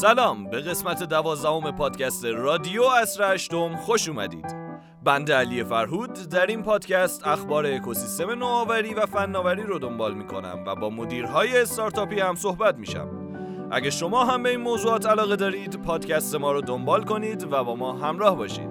سلام به قسمت دوازدهم پادکست رادیو اصر هشتم خوش اومدید. بنده علی فرهود در این پادکست اخبار اکوسیستم نوآوری و فناوری رو دنبال می‌کنم و با مدیرهای استارتاپی هم صحبت میشم. اگه شما هم به این موضوعات علاقه دارید پادکست ما رو دنبال کنید و با ما همراه باشید.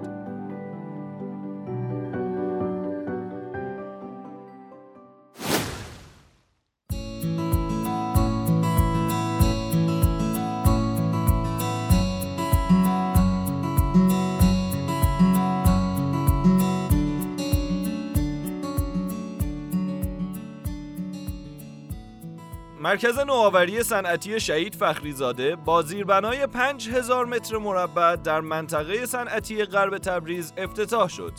مرکز نوآوری صنعتی شهید فخریزاده با زیربنای 5000 متر مربع در منطقه صنعتی غرب تبریز افتتاح شد.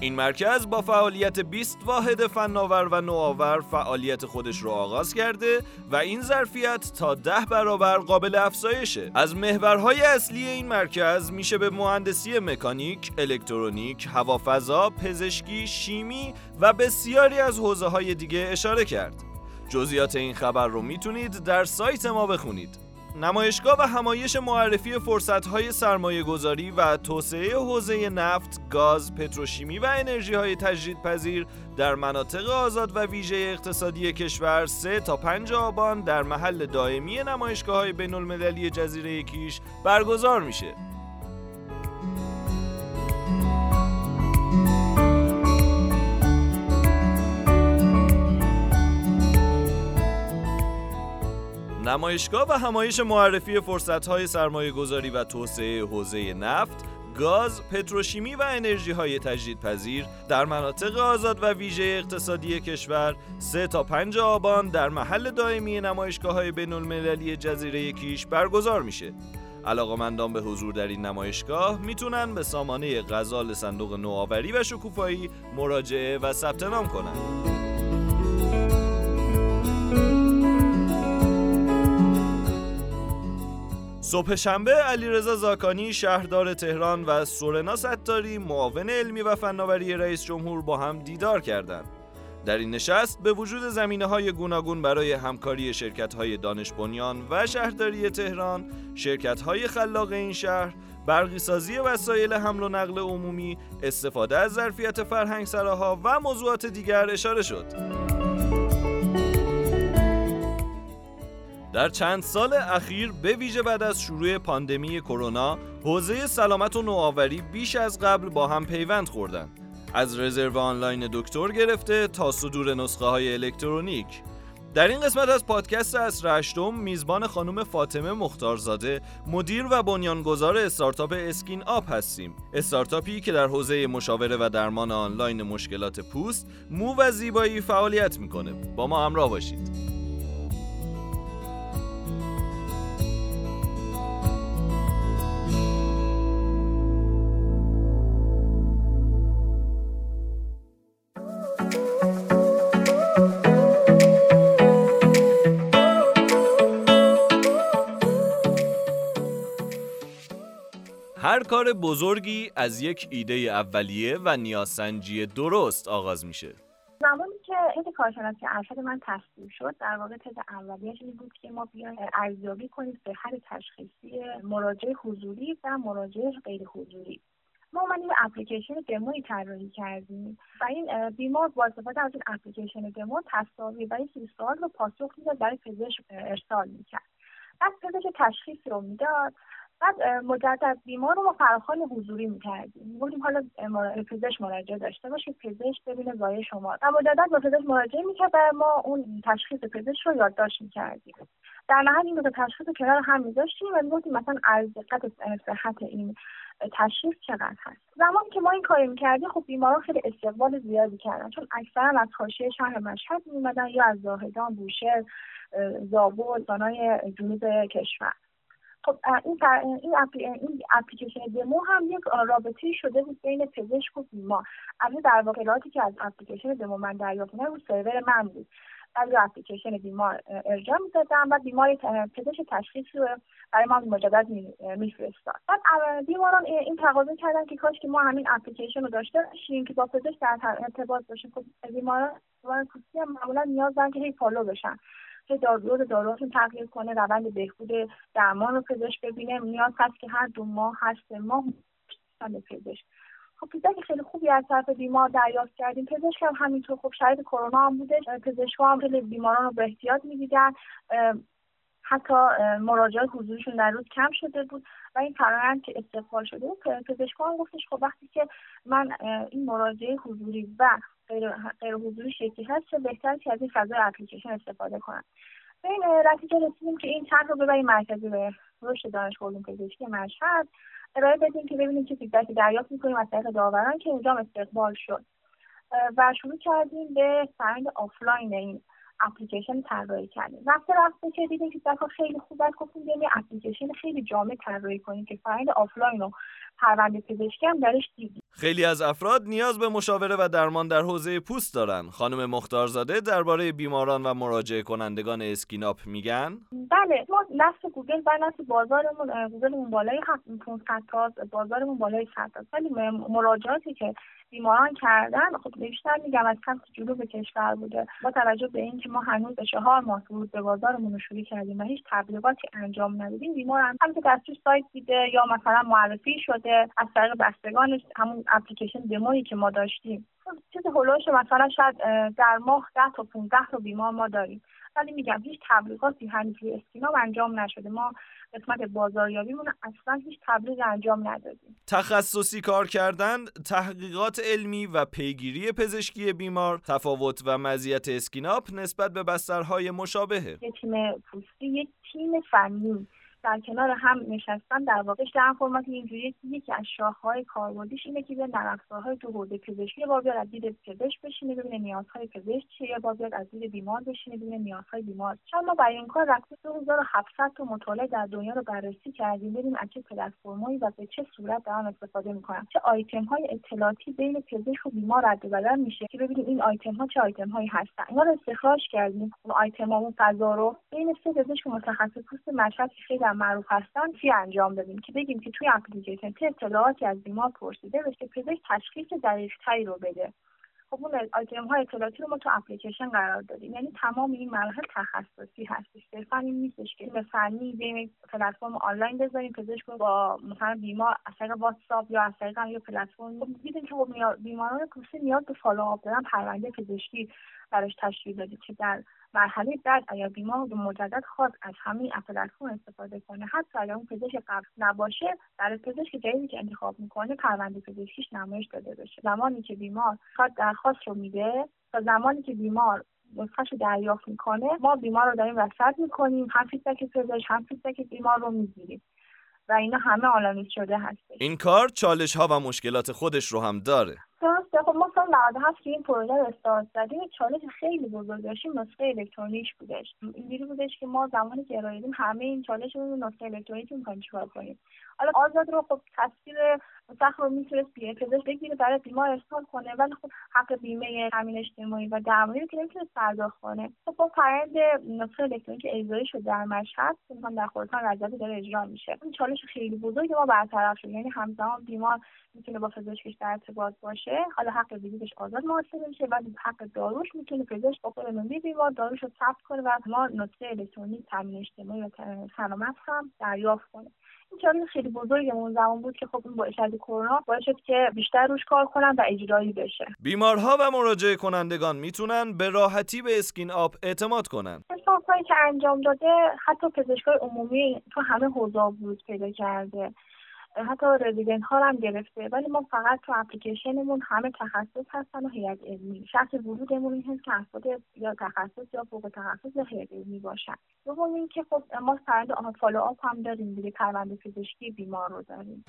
این مرکز با فعالیت 20 واحد فناور و نوآور فعالیت خودش رو آغاز کرده و این ظرفیت تا ده برابر قابل افزایشه. از محورهای اصلی این مرکز میشه به مهندسی مکانیک، الکترونیک، هوافضا، پزشکی، شیمی و بسیاری از حوزه های دیگه اشاره کرد. جزئیات این خبر رو می‌تونید در سایت ما بخونید. نمایشگاه و همایش معرفی فرصت‌های سرمایه گذاری و توسعه حوزه نفت، گاز، پتروشیمی و انرژی های تجدیدپذیر در مناطق آزاد و ویژه اقتصادی کشور 3 تا 5 آبان در محل دائمی نمایشگاه های بین جزیره کیش برگزار میشه. نمایشگاه و همایش معرفی فرصت‌های سرمایه گذاری و توسعه حوزه نفت، گاز، پتروشیمی و انرژی های تجدیدپذیر در مناطق آزاد و ویژه اقتصادی کشور 3 تا 5 آبان در محل دائمی نمایشگاه های بین المللی جزیره کیش برگزار میشه. علاقمندان به حضور در این نمایشگاه می‌تونن به سامانه غزال صندوق نوآوری و شکوفایی مراجعه و ثبت نام کنند. صبح شنبه علیرضا زاکانی شهردار تهران و سورنا ستاری معاون علمی و فناوری رئیس جمهور با هم دیدار کردند. در این نشست به وجود زمینه های گوناگون برای همکاری شرکت های دانش بنیان و شهرداری تهران، شرکت های خلاق این شهر، برقی سازی وسایل حمل و نقل عمومی، استفاده از ظرفیت فرهنگ سراها و موضوعات دیگر اشاره شد. در چند سال اخیر به ویژه بعد از شروع پاندمی کرونا حوزه سلامت و نوآوری بیش از قبل با هم پیوند خوردند از رزرو آنلاین دکتر گرفته تا صدور نسخه های الکترونیک. در این قسمت از پادکست عصر هشتم میزبان خانم فاطمه مختارزاده مدیر و بنیانگذار استارتاپ اسکین آپ هستیم. استارتاپی که در حوزه مشاوره و درمان آنلاین مشکلات پوست مو و زیبایی فعالیت می‌کنه. با ما همراه باشید. هر کار بزرگی از یک ایده اولیه و نیازسنجی درست آغاز میشه. زمانی که این کارشناسی ارشد من تصدیق شد در واقع تز اولیش این بود که ما بیایم ارزیابی کنیم به هر تشخیصی مراجع حضوری و مراجع غیر حضوری ما اومدیم اپلیکیشن دموی طراحی کردیم و این بیمار با استفاده از این اپلیکیشن دمو تصاویر و این سوال رو پاسخ می‌داد برای پزشک ارسال می‌کرد از پزشک تشخیص رو می‌داد بعد مجدد بیمار رو ما فراخوان حضوری می‌کردیم. بودیم حالا پزشک مراجعه داشته باشه پزشک ببینه زایه شما. و مجدد با پزشک مراجعه می‌کرد و ما اون تشخیص پزشک رو یادداشت می‌کردیم. در نهایت این دو تشخیص کنار هم میذاشتیم و می‌گفتیم مثلا از دقت صحت این تشخیص چقدر هست. زمانی که ما این کاری می‌کردیم خب بیماران خیلی استقبال زیادی کردن. چون اکثرا از حاشیه شهر مشهد میومدن یا از زاهدان بوشهر زابل دانای جنوب کشور. خب این این, این اپلیکیشن دمو هم یک رابطه شده بود بین پزشک و بیمار. اما در واقع که از اپلیکیشن دمو من دریافت رو سرور من بود. از اپلیکیشن بیمار ارجاع می‌دادم و بیمار پزشک تشخیص رو برای ما مجدد میفرستاد. بعد بیماران این تقاضا کردن که کاش که ما همین اپلیکیشن رو داشته باشیم که با پزشک در ارتباط باشیم. خب بیماران هم معمولا نیاز دارن که هی follow بشن. که دارو داروهاشون تغییر کنه روند بهبود درمان رو پزشک ببینه. نیاز هست که هر دو ماه هر سه ماه پزشک. خب feedback خیلی خوبی از طرف بیمار دریافت کردیم. پزشک هم همینطور. خب شاید کرونا هم بوده. پزشک هم خیلی بیماران رو به احتیاط می‌دیدن. حتی مراجعات حضوریشون در روز کم شده بود و این فرایند که استقبال شده بود پزشکان گفتش خب وقتی که من این مراجعه حضوری و غیر, حضوری شکلی هست چه بهتر که از این فضای اپلیکیشن استفاده کنم به این نتیجه رسیدیم که این چند رو ببریم مرکز رشد دانشگاه علوم پزشکی مشهد. ارائه بدیم که ببینیم چه feedback ی دریافت می‌کنیم از طریق داوران که اونجا استقبال شد. و شروع کردیم به فرآیند آفلاین این اپلیکیشن طراحی کردیم. رفته رفته که دیدیم feedback ها خیلی خوب است. گفتیم بیایم اپلیکیشن خیلی جامع طراحی کنیم که فرآیند آفلاین رو پرونده پزشکی هم درش دیدیم. خیلی از افراد نیاز به مشاوره و درمان در حوزه پوست دارن. خانم مختارزاده درباره بیماران و مراجعه کنندگان اسکیناپ میگن؟ بله ما نصب گوگل و نصب بازارمون گوگلمون بالای 500 تا بازارمون بالای 100 تا. ولی مراجعاتی که بیماران کردن. خب بیشتر میگم از سمت جنوب کشور بوده. با توجه به اینکه ما هنوز به چهار ماه ورود به بازارمون رو شروع کردیم و هیچ تبلیغاتی انجام ندادیم بیمار هم, هم که سایت دیده یا مثلا معرفی شده از طریق بستگان همون اپلیکیشن دمویی که ما داشتیم. چیز هلوش مثلا شاید در ماه ده تا 15 تا بیمار ما داریم. ولی میگم هیچ تبلیغاتی هنوز روی اسکیناپ انجام نشده. ما قسمت بازاریابیمون اصلا هیچ تبلیغ انجام ندادیم. تخصصی کار کردن تحقیقات علمی و پیگیری پزشکی بیمار تفاوت و مزیت اسکیناپ نسبت به بسترهای مشابهه. یک تیم پوستی یک تیم فنی. در کنار هم نشستن در واقع انفورماتیک اینجوری یکی از شاخه‌های کاربردیش اینه که به نرفتارهای تو حوزه پزشکی یه بیاد از دید پزشک بشینه ببینه نیازهای پزشک چیه یه بار بیاد از دید بیمار بشینه ببینه نیازهای بیمار. چون ما برای این کار رفتیم 2700 تا مطالعه در دنیا رو بررسی کردیم ببینیم از چه پلتفرمایی و به چه صورت در آن استفاده می‌کنن؟ چه آیتم های اطلاعاتی بین پزشک و بیمار رد و بدل میشه که ببینیم این آیتم ها چه آیتم هایی هستن؟ اینا رو استخراج کردیم. اون آیتم ها اون فضا رو. بین سه پزشک متخصص پوست مشهد که خیلی معروف هستن چی انجام بدیم که بگیم که توی اپلیکیشن چه اطلاعاتی از بیمار پرسیده بشه پزشک تشخیص دقیقتری رو بده. خب اون آیتم های اطلاعاتی رو ما تو اپلیکیشن قرار دادیم. یعنی تمام این مراحل تخصصی هستش. صرفا این نیستش که به فنی بیم پلتفرم آنلاین بذاریم پزشک با مثلا بیمار از طریق واتساپ یا از طریق یه پلتفرم. دیدیم که خب بیماران پوستی نیاز به follow-up دادن پرونده پزشکی. براش تشکیل دادیم که در مرحله بعد اگر بیمار به مجدد خواست از همین پلتفرم استفاده کنه حتی اگر اون پزشک قبل نباشه در پزشک جدیدی که انتخاب می‌کنه پرونده پزشکیش نمایش داده بشه. زمانی که بیمار خواست درخواست رو میده تا زمانی که بیمار نسخهش رو دریافت می‌کنه ما بیمار رو داریم رصد می‌کنیم. هم feedback پزشک هم feedback بیمار رو می‌گیریم. و اینا همه آلامیز شده هست این کار چالش ها و مشکلات خودش رو هم داره. درسته خب ما سال 97 که این پروژه رو استارت زدیم. چالش خیلی بزرگ داشتیم نسخه الکترونیک بودش. اینجوری بودش که ما زمانی که ارائه همه این چالش رو نسخه الکترونیک می‌خوایم چیکار کنیم؟ حالا آزاد رو خب تصویر سخت رو می‌تونست بیه پزشک بگیره برای بیمار ارسال کنه. ولی خب حق بیمه تامین اجتماعی و درمانی رو که نمی‌تونست پرداخت کنه. خب با فرآیند نسخه الکترونیک اجرایی شد در مشهد که در خراسان رضوی داره اجرا میشه. این چالش خیلی بزرگی ما برطرف شد یعنی همزمان بیمار می‌تونه با پزشکش در ارتباط باشه. حالا حق ویزیتش آزاد محاسبه میشه و حق داروش می‌تونه پزشک با خود بیمار داروش رو ثبت کنه و ما نسخه الکترونیک تامین اجتماعی و سلامت هم دریافت کنه. این چالش خیلی بزرگمون زمان بود که خب این باعث از کرونا باعث شد که بیشتر روش کار کنن و اجرایی بشه. بیمارها و مراجعه کنندگان می‌تونن به راحتی به اسکیناپ اعتماد کنن. حسابهایی که انجام داده حتی پزشکای عمومی تو همه حوزه ورود پیدا کرده. حتی رزیدنت ها هم گرفته ولی ما فقط تو اپلیکیشنمون همه تخصص هستن و هیئت علمی. شرط ورودمون این هست که افراد یا تخصص یا فوق تخصص یا هیئت علمی باشن. دوم اینکه خب ما فرد follow-up هم داریم دیگه پرونده پزشکی بیمار رو داریم.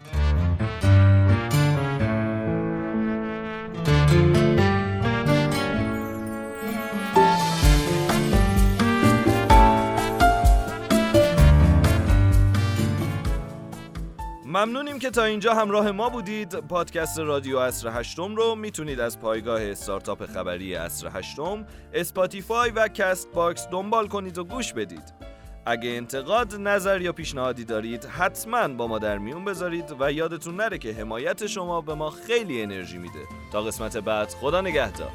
ممنونیم که تا اینجا همراه ما بودید. پادکست رادیو عصر هشتم رو می‌تونید از پایگاه استارتاپ خبری عصر هشتم Spotify و Castbox دنبال کنید و گوش بدید. اگه انتقاد نظر یا پیشنهادی دارید حتما با ما در میون بذارید و یادتون نره که حمایت شما به ما خیلی انرژی میده. تا قسمت بعد خدا نگهدار.